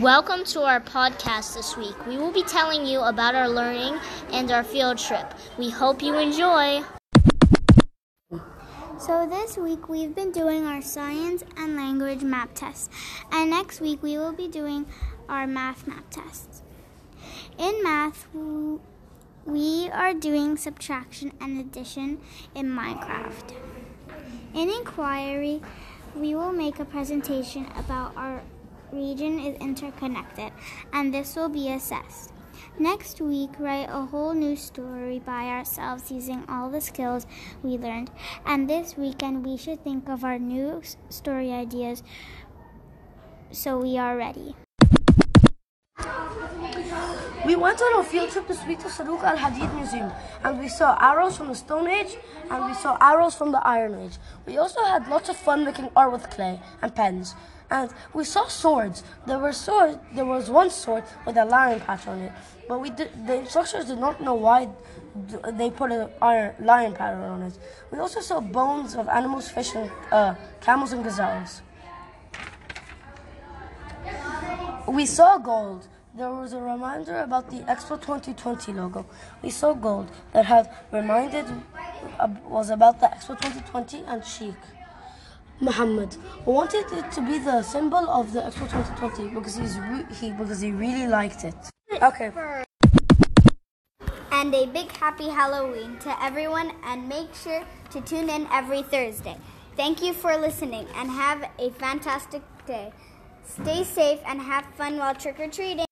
Welcome to our podcast this week. We will be telling you about our learning and our field trip. We hope you enjoy. So, this week we've been doing our science and language map tests, and next week we will be doing our math map tests. In math, we are doing subtraction and addition in Minecraft. In inquiry, we will make a presentation about our region is interconnected, and this will be assessed. Next week, write a whole new story by ourselves using all the skills we learned. And this weekend, we should think of our new story ideas so we are ready. We went on a field trip this week to Saruq Al Hadid Museum and we saw arrows from the Stone Age and we saw arrows from the Iron Age. We also had lots of fun making art with clay and pens. And we saw swords. There were swords. There was one sword with a lion patch on it, but we did, the instructors did not know why they put a iron, lion pattern on it. We also saw bones of animals, fish, and uh, camels and gazelles. We saw gold there was a reminder about the Expo 2020 logo. We saw gold that had reminded uh, was about the Expo 2020 and Sheikh Muhammad wanted it to be the symbol of the Expo 2020 because he's re- he because he really liked it. Okay. And a big happy Halloween to everyone and make sure to tune in every Thursday. Thank you for listening and have a fantastic day. Stay safe and have fun while trick or treating.